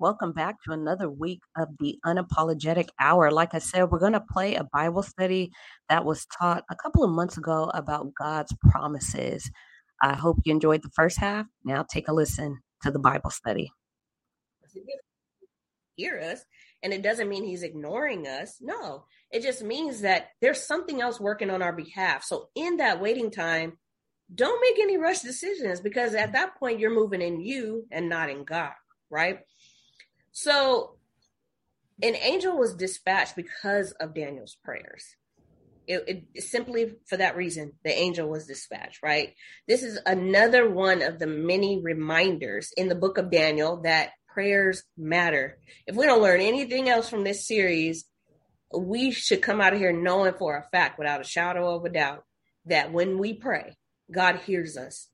Welcome back to another week of the Unapologetic Hour. Like I said, we're going to play a Bible study that was taught a couple of months ago about God's promises. I hope you enjoyed the first half. Now take a listen to the Bible study. Hear us, and it doesn't mean he's ignoring us. No, it just means that there's something else working on our behalf. So, in that waiting time, don't make any rush decisions because at that point you're moving in you and not in God, right? So an angel was dispatched because of Daniel's prayers. It, it, simply for that reason, the angel was dispatched, right? This is another one of the many reminders in the book of Daniel that prayers matter. If we don't learn anything else from this series, we should come out of here knowing for a fact, without a shadow of a doubt, that when we pray, God hears us.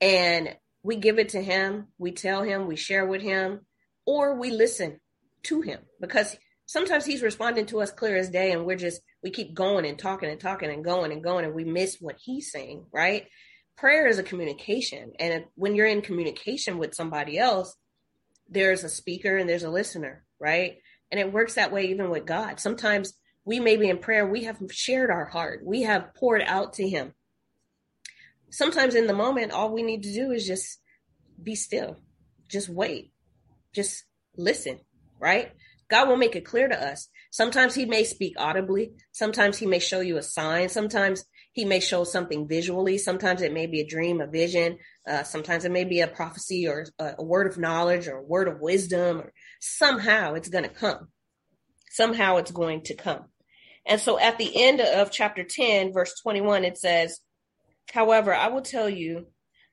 And we give it to Him, we tell Him, we share with Him, or we listen to him because sometimes he's responding to us clear as day and we're just we keep going and talking and talking and going and going and we miss what he's saying right? Prayer is a communication and when you're in communication with somebody else there's a speaker and there's a listener right? And it works that way even with god. Sometimes we may be in prayer we have shared our heart we have poured out to him. Sometimes in the moment all we need to do is just be still just wait just listen, right? God will make it clear to us. Sometimes he may speak audibly. Sometimes he may show you a sign. Sometimes he may show something visually. Sometimes it may be a dream, a vision. Uh, sometimes it may be a prophecy or a, a word of knowledge or a word of wisdom or somehow it's going to come. Somehow it's going to come. And so at the end of chapter 10, verse 21, it says, however, I will tell you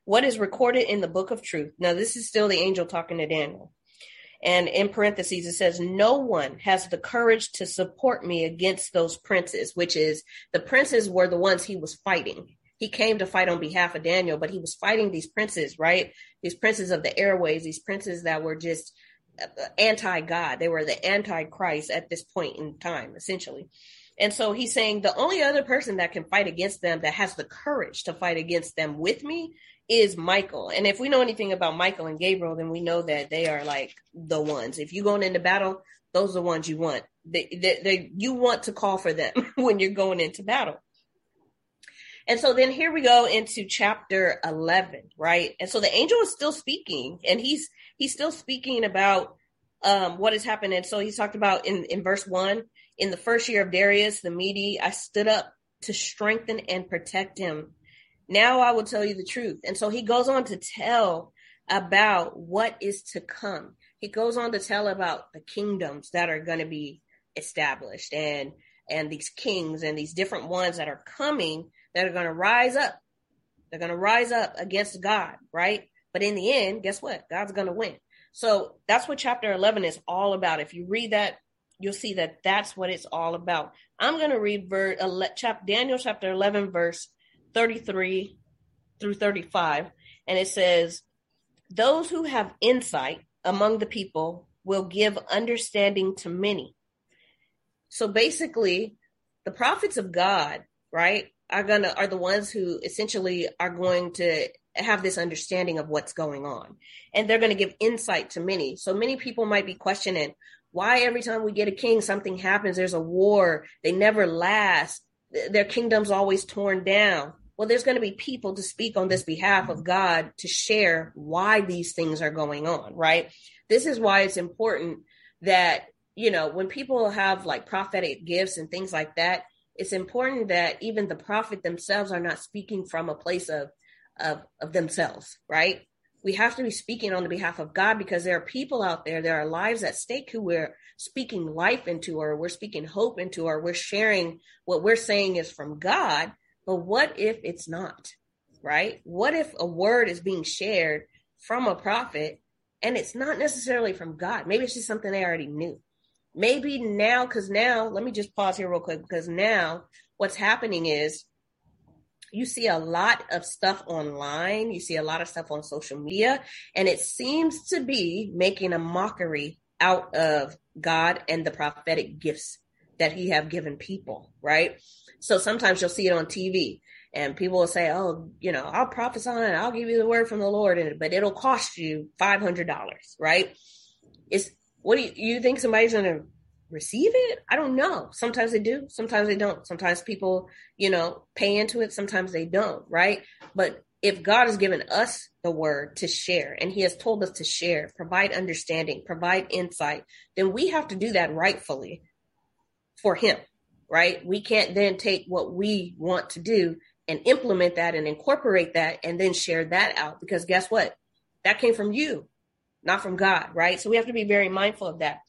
what is recorded in the book of truth. Now, this is still the angel talking to Daniel. And in parentheses, it says, No one has the courage to support me against those princes, which is the princes were the ones he was fighting. He came to fight on behalf of Daniel, but he was fighting these princes, right? These princes of the airways, these princes that were just uh, anti God. They were the anti Christ at this point in time, essentially. And so he's saying the only other person that can fight against them, that has the courage to fight against them with me, is Michael. And if we know anything about Michael and Gabriel, then we know that they are like the ones. If you're going into battle, those are the ones you want. They, they, they, you want to call for them when you're going into battle. And so then here we go into chapter 11, right? And so the angel is still speaking and he's, he's still speaking about, um, what has happened. And so he's talked about in, in verse one, in the first year of Darius the Mede, I stood up to strengthen and protect him now I will tell you the truth. And so he goes on to tell about what is to come. He goes on to tell about the kingdoms that are going to be established and and these kings and these different ones that are coming that are going to rise up. They're going to rise up against God, right? But in the end, guess what? God's going to win. So that's what chapter 11 is all about. If you read that, you'll see that that's what it's all about. I'm going to read ver- uh, chap- Daniel chapter 11 verse 33 through 35. And it says, Those who have insight among the people will give understanding to many. So basically, the prophets of God, right, are gonna are the ones who essentially are going to have this understanding of what's going on. And they're going to give insight to many. So many people might be questioning why every time we get a king, something happens, there's a war, they never last, their kingdom's always torn down well, there's going to be people to speak on this behalf of God to share why these things are going on, right? This is why it's important that, you know, when people have like prophetic gifts and things like that, it's important that even the prophet themselves are not speaking from a place of, of, of themselves, right? We have to be speaking on the behalf of God because there are people out there, there are lives at stake who we're speaking life into, or we're speaking hope into, or we're sharing what we're saying is from God but what if it's not? Right? What if a word is being shared from a prophet and it's not necessarily from God? Maybe it's just something they already knew. Maybe now, because now, let me just pause here real quick because now what's happening is you see a lot of stuff online, you see a lot of stuff on social media, and it seems to be making a mockery out of God and the prophetic gifts that he have given people, right? So sometimes you'll see it on TV and people will say, Oh, you know, I'll prophesy and I'll give you the word from the Lord, and but it'll cost you $500, right? Is what do you, you think somebody's going to receive it? I don't know. Sometimes they do, sometimes they don't. Sometimes people, you know, pay into it, sometimes they don't, right? But if God has given us the word to share and he has told us to share, provide understanding, provide insight, then we have to do that rightfully for him, right? We can't then take what we want to do and implement that and incorporate that and then share that out because guess what? That came from you, not from God, right? So we have to be very mindful of that.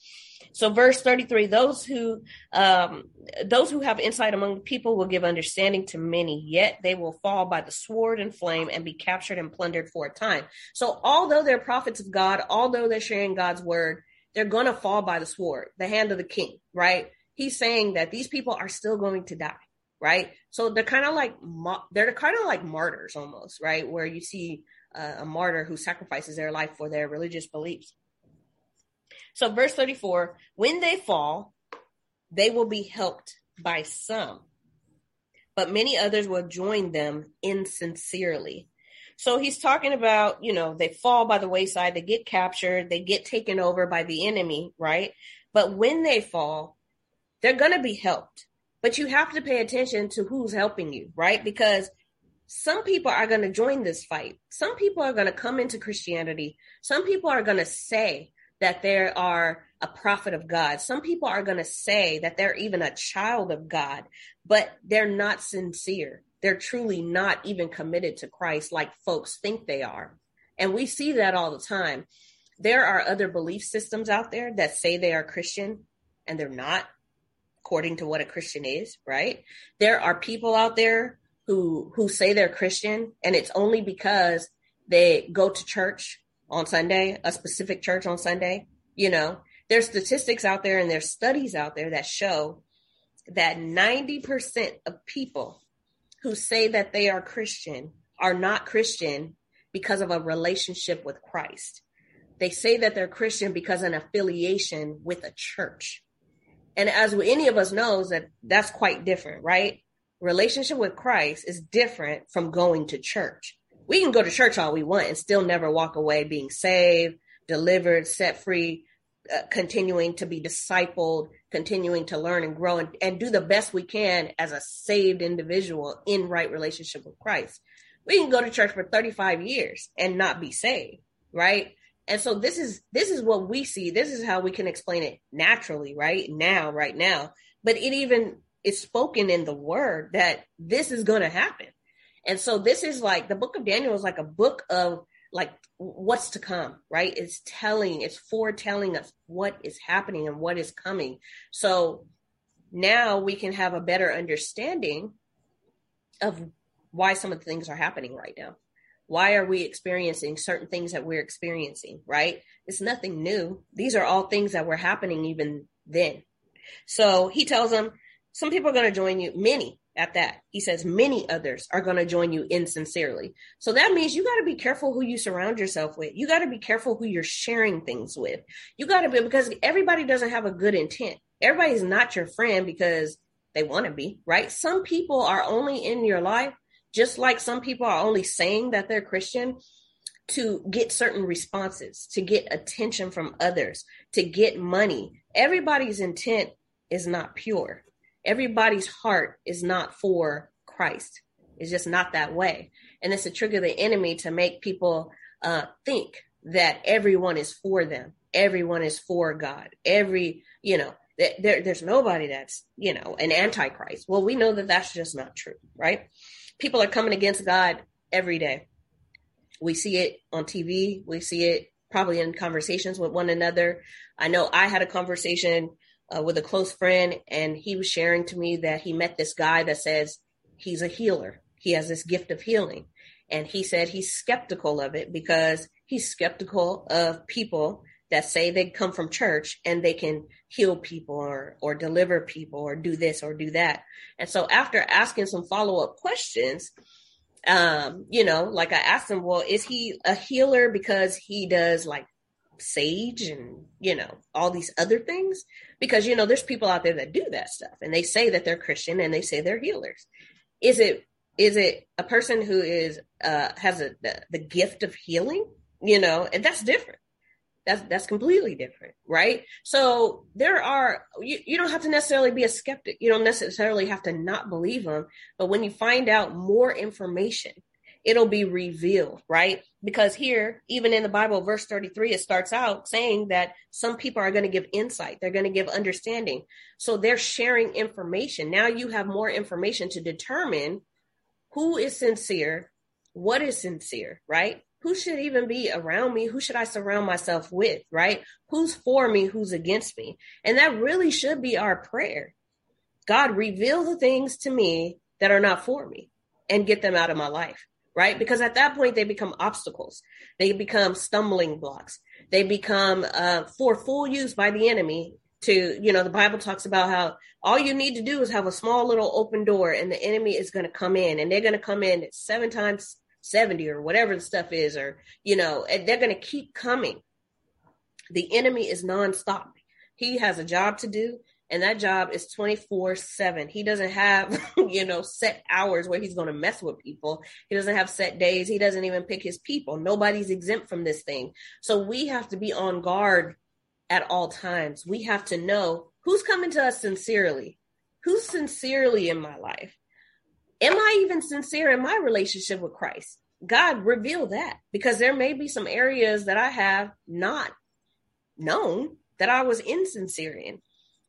So verse 33, those who um those who have insight among the people will give understanding to many, yet they will fall by the sword and flame and be captured and plundered for a time. So although they're prophets of God, although they're sharing God's word, they're going to fall by the sword, the hand of the king, right? He's saying that these people are still going to die, right? So they're kind of like they're kind of like martyrs almost, right? Where you see a martyr who sacrifices their life for their religious beliefs. So, verse 34 when they fall, they will be helped by some, but many others will join them insincerely. So he's talking about, you know, they fall by the wayside, they get captured, they get taken over by the enemy, right? But when they fall, they're going to be helped. But you have to pay attention to who's helping you, right? Because some people are going to join this fight. Some people are going to come into Christianity. Some people are going to say that they are a prophet of God. Some people are going to say that they're even a child of God, but they're not sincere. They're truly not even committed to Christ like folks think they are. And we see that all the time. There are other belief systems out there that say they are Christian and they're not according to what a Christian is, right? There are people out there who who say they're Christian and it's only because they go to church on Sunday, a specific church on Sunday, you know. There's statistics out there and there's studies out there that show that 90% of people who say that they are Christian are not Christian because of a relationship with Christ. They say that they're Christian because an affiliation with a church. And as any of us knows that that's quite different, right? relationship with Christ is different from going to church. We can go to church all we want and still never walk away being saved, delivered, set free, uh, continuing to be discipled, continuing to learn and grow and, and do the best we can as a saved individual in right relationship with Christ. We can go to church for 35 years and not be saved, right? And so this is this is what we see. This is how we can explain it naturally, right? Now, right now. But it even is spoken in the word that this is going to happen. And so this is like the book of Daniel is like a book of like what's to come, right? It's telling, it's foretelling us what is happening and what is coming. So now we can have a better understanding of why some of the things are happening right now. Why are we experiencing certain things that we're experiencing, right? It's nothing new. These are all things that were happening even then. So he tells them, some people are going to join you, many at that. He says many others are going to join you insincerely. So that means you got to be careful who you surround yourself with. You got to be careful who you're sharing things with. You got to be because everybody doesn't have a good intent. Everybody's not your friend because they want to be, right? Some people are only in your life just like some people are only saying that they're Christian to get certain responses, to get attention from others, to get money. Everybody's intent is not pure everybody's heart is not for Christ. It's just not that way. And it's a of the enemy to make people uh, think that everyone is for them. Everyone is for God. Every, you know, there, there's nobody that's, you know, an antichrist. Well, we know that that's just not true, right? People are coming against God every day. We see it on TV. We see it probably in conversations with one another. I know I had a conversation uh, with a close friend, and he was sharing to me that he met this guy that says he's a healer. He has this gift of healing. And he said he's skeptical of it because he's skeptical of people that say they come from church and they can heal people or or deliver people or do this or do that. And so after asking some follow-up questions, um, you know, like I asked him, well, is he a healer because he does like sage and you know all these other things? Because you know there's people out there that do that stuff and they say that they're christian and they say they're healers. Is it is it a person who is uh has a the, the gift of healing? You know and that's different That's that's completely different, right? So there are you, you don't have to necessarily be a skeptic. You don't necessarily have to not believe them, but when you find out more information, it'll be revealed, right? Because here, even in the Bible, verse 33, it starts out saying that some people are going to give insight, they're going to give understanding. So they're sharing information. Now you have more information to determine who is sincere, what is sincere, right? Who should even be around me? Who should I surround myself with? Right? Who's for me? Who's against me? And that really should be our prayer. God, reveal the things to me that are not for me and get them out of my life. Right? Because at that point, they become obstacles. They become stumbling blocks. They become uh, for full use by the enemy to, you know, the Bible talks about how all you need to do is have a small little open door and the enemy is going to come in and they're going to come in seven times 70 or whatever the stuff is, or, you know, they're going to keep coming. The enemy is nonstop. He has a job to do, and that job is 24 7. He doesn't have, you know, set hours where he's going to mess with people. He doesn't have set days. He doesn't even pick his people. Nobody's exempt from this thing. So we have to be on guard at all times. We have to know who's coming to us sincerely, who's sincerely in my life am I even sincere in my relationship with Christ? God, reveal that because there may be some areas that I have not known that I was insincere in.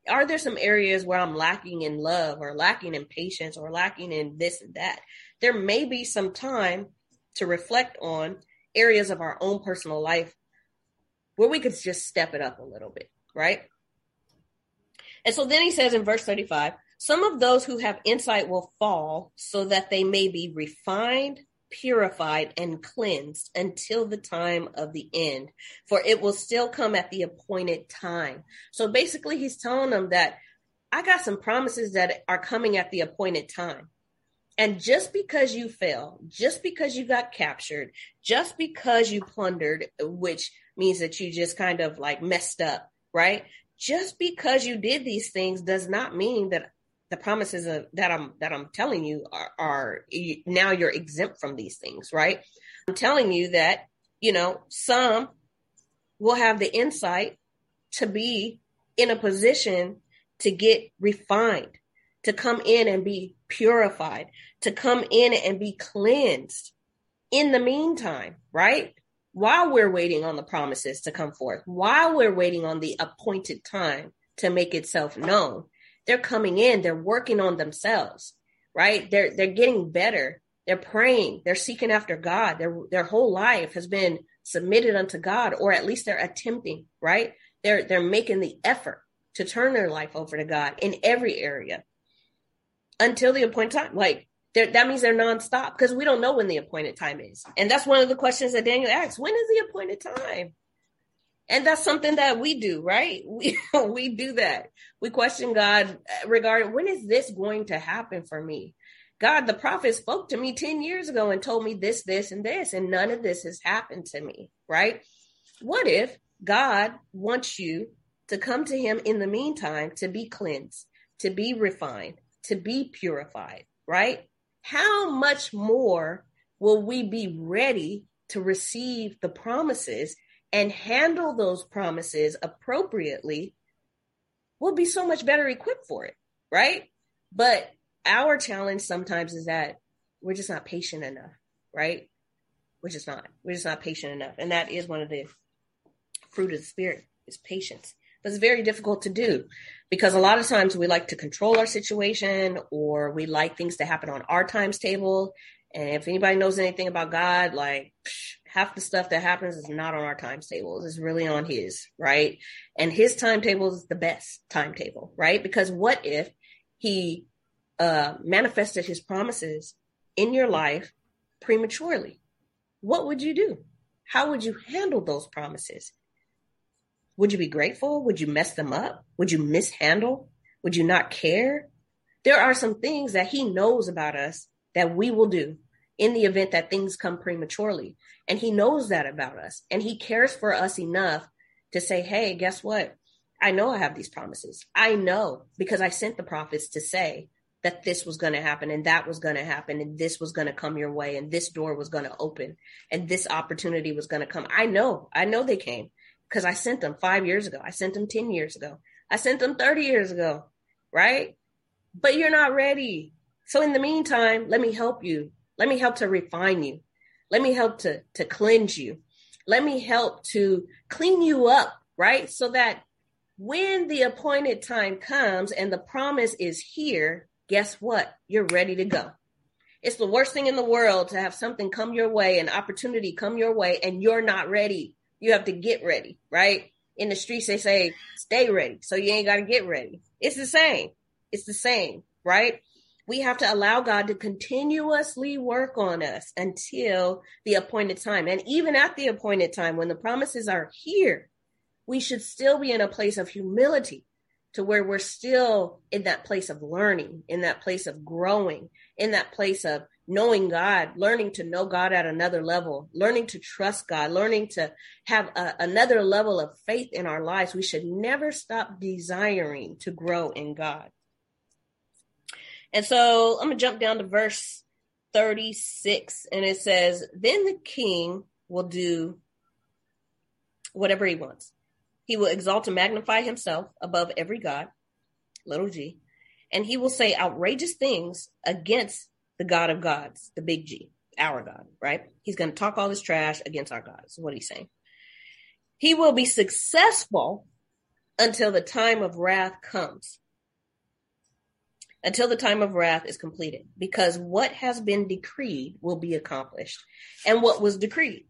Are there some areas where I'm lacking in love or lacking in patience or lacking in this and that? There may be some time to reflect on areas of our own personal life where we could just step it up a little bit, right? And so then he says in verse 35 some of those who have insight will fall so that they may be refined, purified, and cleansed until the time of the end, for it will still come at the appointed time. So basically, he's telling them that I got some promises that are coming at the appointed time. And just because you fell, just because you got captured, just because you plundered, which means that you just kind of like messed up, right? Just because you did these things does not mean that the promises of, that I'm that I'm telling you are, are now you're exempt from these things, right? I'm telling you that you know some will have the insight to be in a position to get refined, to come in and be purified, to come in and be cleansed. In the meantime, right? While we're waiting on the promises to come forth, while we're waiting on the appointed time to make itself known, they're coming in, they're working on themselves, right? They're they're getting better. They're praying, they're seeking after God. Their their whole life has been submitted unto God, or at least they're attempting, right? They're they're making the effort to turn their life over to God in every area until the appointed time. Like that means they're nonstop because we don't know when the appointed time is. And that's one of the questions that Daniel asks. When is the appointed time? And that's something that we do, right? We we do that. We question God regarding when is this going to happen for me? God, the prophet spoke to me 10 years ago and told me this, this, and this, and none of this has happened to me, right? What if God wants you to come to him in the meantime to be cleansed, to be refined, to be purified, right? How much more will we be ready to receive the promises and handle those promises appropriately, we'll be so much better equipped for it, right? But our challenge sometimes is that we're just not patient enough, right? We're just not. We're just not patient enough. And that is one of the fruit of the spirit is patience. But it's very difficult to do because a lot of times we like to control our situation or we like things to happen on our times table. And if anybody knows anything about God, like half the stuff that happens is not on our timetables. It's really on his, right? And his timetable is the best timetable, right? Because what if he uh, manifested his promises in your life prematurely? What would you do? How would you handle those promises? Would you be grateful? Would you mess them up? Would you mishandle? Would you not care? There are some things that he knows about us that we will do in the event that things come prematurely. And he knows that about us. And he cares for us enough to say, hey, guess what? I know I have these promises. I know because I sent the prophets to say that this was going to happen and that was going to happen and this was going to come your way and this door was going to open and this opportunity was going to come. I know, I know they came because I sent them five years ago. I sent them 10 years ago. I sent them 30 years ago, right? But you're not ready. So in the meantime, let me help you. Let me help to refine you. Let me help to, to cleanse you. Let me help to clean you up, right? So that when the appointed time comes and the promise is here, guess what? You're ready to go. It's the worst thing in the world to have something come your way, an opportunity come your way, and you're not ready. You have to get ready, right? In the streets, they say, stay ready. So you ain't got to get ready. It's the same. It's the same, right? We have to allow God to continuously work on us until the appointed time. And even at the appointed time, when the promises are here, we should still be in a place of humility to where we're still in that place of learning, in that place of growing, in that place of knowing God, learning to know God at another level, learning to trust God, learning to have a, another level of faith in our lives. We should never stop desiring to grow in God. And so I'm going to jump down to verse 36, and it says, Then the king will do whatever he wants. He will exalt and magnify himself above every God, little g, and he will say outrageous things against the God of gods, the big G, our God, right? He's going to talk all this trash against our God, is what he's saying. He will be successful until the time of wrath comes. Until the time of wrath is completed, because what has been decreed will be accomplished. And what was decreed?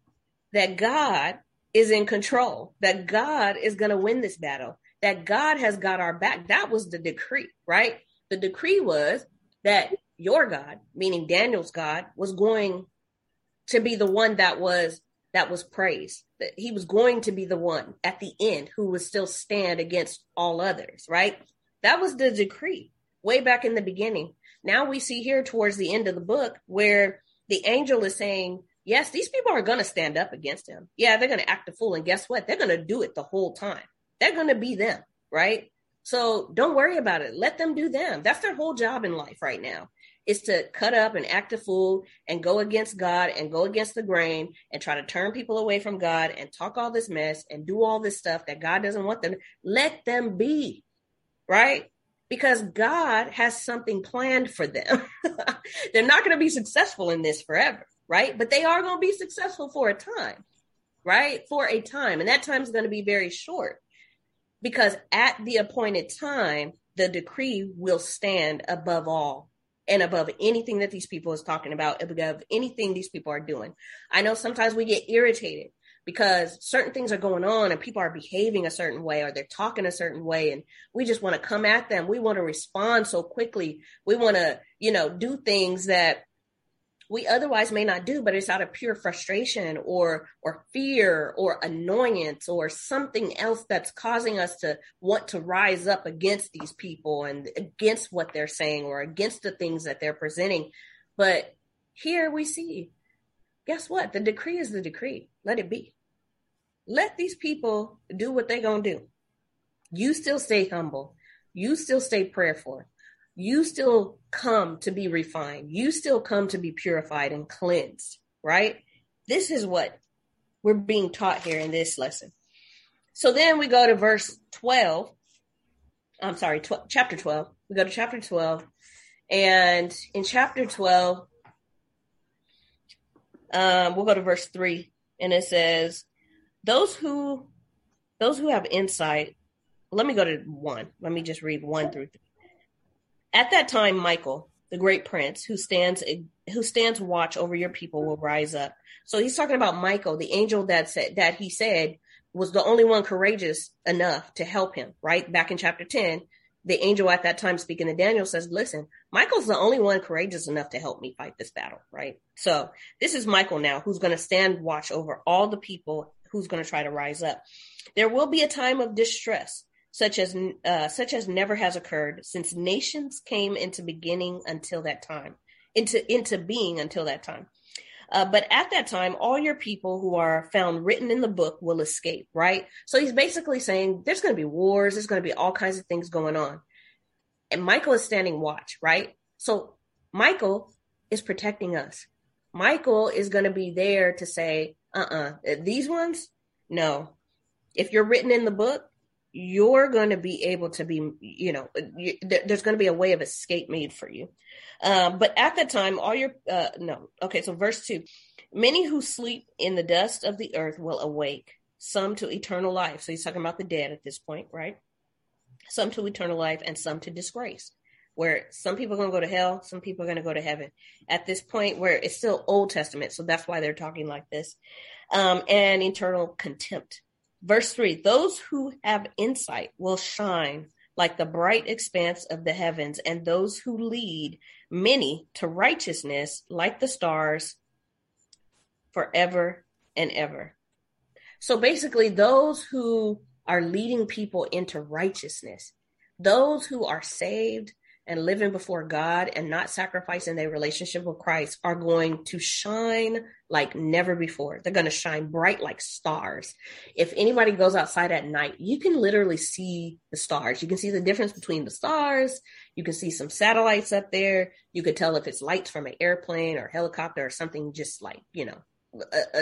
That God is in control, that God is going to win this battle, that God has got our back. That was the decree, right? The decree was that your God, meaning Daniel's God, was going to be the one that was that was praised. That he was going to be the one at the end who would still stand against all others, right? That was the decree way back in the beginning. Now we see here towards the end of the book where the angel is saying, yes, these people are going to stand up against him. Yeah, they're going to act a fool. And guess what? They're going to do it the whole time. They're going to be them, right? So don't worry about it. Let them do them. That's their whole job in life right now is to cut up and act a fool and go against God and go against the grain and try to turn people away from God and talk all this mess and do all this stuff that God doesn't want them. Let them be, right? Because God has something planned for them. They're not going to be successful in this forever right? But they are going to be successful for a time, right? For a time. And that time is going to be very short because at the appointed time, the decree will stand above all and above anything that these people is talking about, above anything these people are doing. I know sometimes we get irritated because certain things are going on and people are behaving a certain way or they're talking a certain way and we just want to come at them. We want to respond so quickly. We want to, you know, do things that we otherwise may not do but it's out of pure frustration or or fear or annoyance or something else that's causing us to want to rise up against these people and against what they're saying or against the things that they're presenting but here we see guess what the decree is the decree let it be let these people do what they're going to do you still stay humble you still stay prayerful you still come to be refined. You still come to be purified and cleansed, right? This is what we're being taught here in this lesson. So then we go to verse 12. I'm sorry, tw- chapter 12. We go to chapter 12. And in chapter 12, um, we'll go to verse 3. And it says, Those who those who have insight, let me go to one. Let me just read one through three. At that time, Michael, the great prince, who stands who stands watch over your people, will rise up. So he's talking about Michael, the angel that said that he said was the only one courageous enough to help him. Right back in chapter ten, the angel at that time speaking to Daniel says, "Listen, Michael's the only one courageous enough to help me fight this battle." Right. So this is Michael now, who's going to stand watch over all the people who's going to try to rise up. There will be a time of distress such as uh, such as never has occurred since nations came into beginning until that time, into into being until that time. Uh, but at that time, all your people who are found written in the book will escape, right? So he's basically saying there's going to be wars, there's going to be all kinds of things going on. And Michael is standing watch, right? So Michael is protecting us. Michael is going to be there to say, uh-uh, uh these ones, no, if you're written in the book, you're going to be able to be, you know, you, there's going to be a way of escape made for you. Um, but at the time, all your, uh, no, okay, so verse two many who sleep in the dust of the earth will awake, some to eternal life. So he's talking about the dead at this point, right? Some to eternal life and some to disgrace where some people are going to go to hell, some people are going to go to heaven. At this point, where it's still Old Testament, so that's why they're talking like this, um, and eternal contempt. Verse three: Those who have insight will shine like the bright expanse of the heavens, and those who lead many to righteousness like the stars forever and ever. So basically, those who are leading people into righteousness, those who are saved, and living before God and not sacrificing their relationship with Christ are going to shine like never before. They're going to shine bright like stars. If anybody goes outside at night, you can literally see the stars. You can see the difference between the stars. You can see some satellites up there. You could tell if it's lights from an airplane or helicopter or something just like, you know,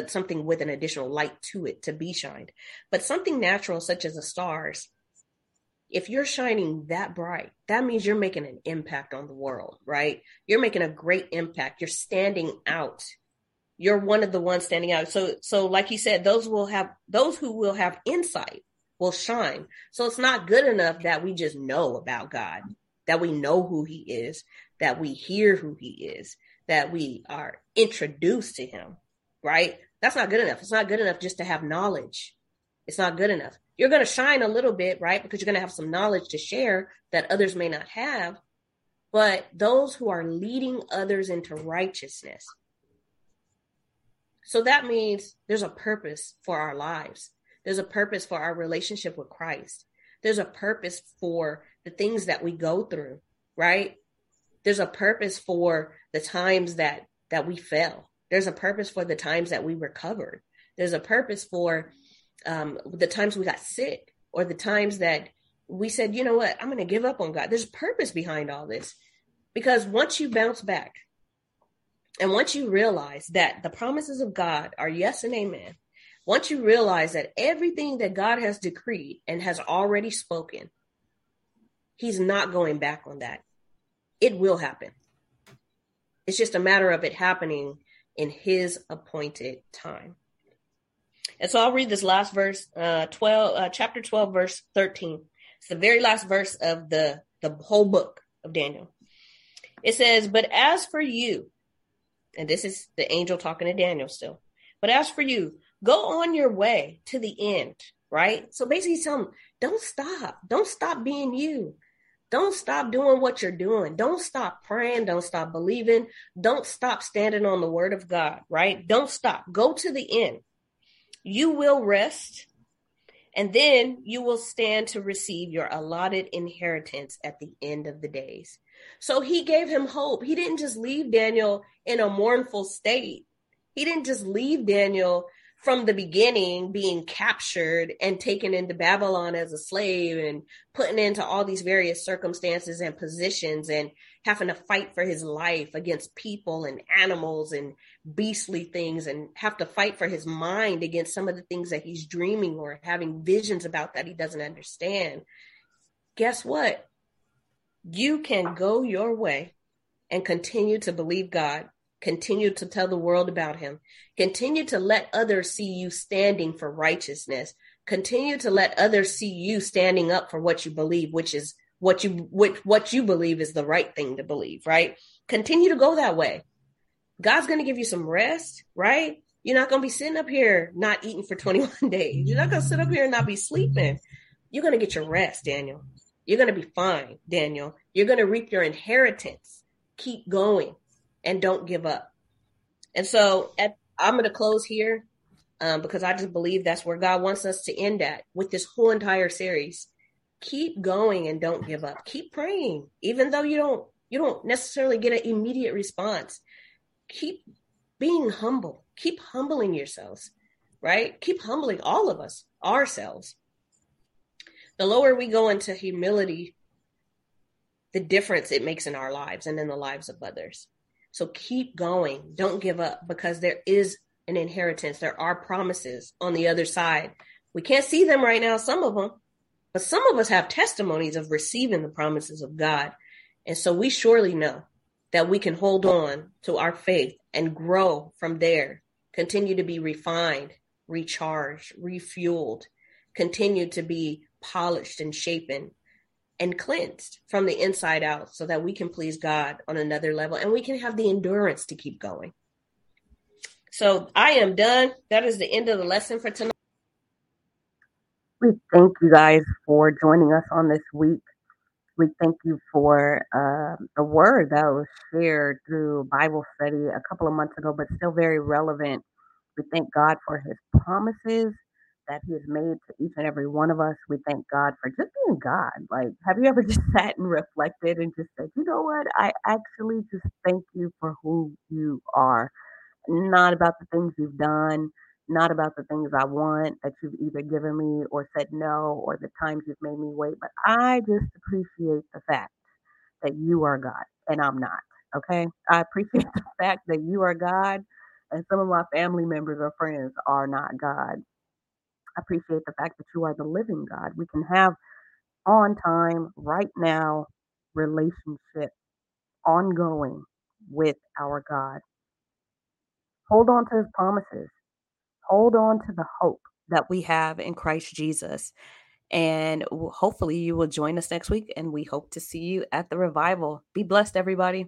something with an additional light to it to be shined. But something natural such as the stars if you're shining that bright, that means you're making an impact on the world, right? You're making a great impact. You're standing out. You're one of the ones standing out. So, so like you said, those will have, those who will have insight will shine. So it's not good enough that we just know about God, that we know who he is, that we hear who he is, that we are introduced to him, right? That's not good enough. It's not good enough just to have knowledge. It's not good enough you're going to shine a little bit, right? Because you're going to have some knowledge to share that others may not have. But those who are leading others into righteousness. So that means there's a purpose for our lives. There's a purpose for our relationship with Christ. There's a purpose for the things that we go through, right? There's a purpose for the times that that we fell. There's a purpose for the times that we recovered. There's a purpose for um, the times we got sick or the times that we said, you know what, I'm going to give up on God. There's purpose behind all this because once you bounce back and once you realize that the promises of God are yes and amen, once you realize that everything that God has decreed and has already spoken, He's not going back on that. It will happen. It's just a matter of it happening in His appointed time. And so I'll read this last verse, uh, 12, uh, chapter 12, verse 13. It's the very last verse of the, the whole book of Daniel. It says, But as for you, and this is the angel talking to Daniel still, but as for you, go on your way to the end, right? So basically, he's telling him, don't stop. Don't stop being you. Don't stop doing what you're doing. Don't stop praying. Don't stop believing. Don't stop standing on the word of God, right? Don't stop. Go to the end you will rest, and then you will stand to receive your allotted inheritance at the end of the days. So he gave him hope. He didn't just leave Daniel in a mournful state. He didn't just leave Daniel from the beginning being captured and taken into Babylon as a slave and putting into all these various circumstances and positions and having to fight for his life against people and animals and beastly things and have to fight for his mind against some of the things that he's dreaming or having visions about that he doesn't understand. Guess what? You can go your way and continue to believe God, continue to tell the world about him, continue to let others see you standing for righteousness, continue to let others see you standing up for what you believe, which is what you what, what you believe is the right thing to believe, right? Continue to go that way. God's going to give you some rest, right? You're not going to be sitting up here not eating for 21 days. You're not going to sit up here and not be sleeping. You're going to get your rest, Daniel. You're going to be fine, Daniel. You're going to reap your inheritance. Keep going and don't give up. And so at, I'm going to close here um, because I just believe that's where God wants us to end at with this whole entire series keep going and don't give up. Keep praying, even though you don't you don't necessarily get an immediate response. Keep being humble. Keep humbling yourselves, right? Keep humbling all of us, ourselves. The lower we go into humility, the difference it makes in our lives and in the lives of others. So keep going. Don't give up because there is an inheritance. There are promises on the other side We can't see them right now, some of them, but some of us have testimonies of receiving the promises of God. And so we surely know that we can hold on to our faith and grow from there, continue to be refined, recharged, refueled, continue to be polished and shapen and cleansed from the inside out so that we can please God on another level and we can have the endurance to keep going. So I am done. That is the end of the lesson for tonight. We thank you guys for joining us on this week. We thank you for uh, the word that was shared through Bible study a couple of months ago, but still very relevant. We thank God for his promises that he has made to each and every one of us. We thank God for just being God. Like, have you ever just sat and reflected and just said, you know what? I actually just thank you for who you are, not about the things you've done, not about the things I want that you've either given me or said no, or the times you've made me wait, but I just appreciate the fact that you are God and I'm not. Okay. I appreciate the fact that you are God and some of my family members or friends are not God. Appreciate the fact that you are the living God. We can have on time, right now relationship ongoing with our God. Hold on to his promises. Hold on to the hope that we have in Christ Jesus. And hopefully, you will join us next week. And we hope to see you at the revival. Be blessed, everybody.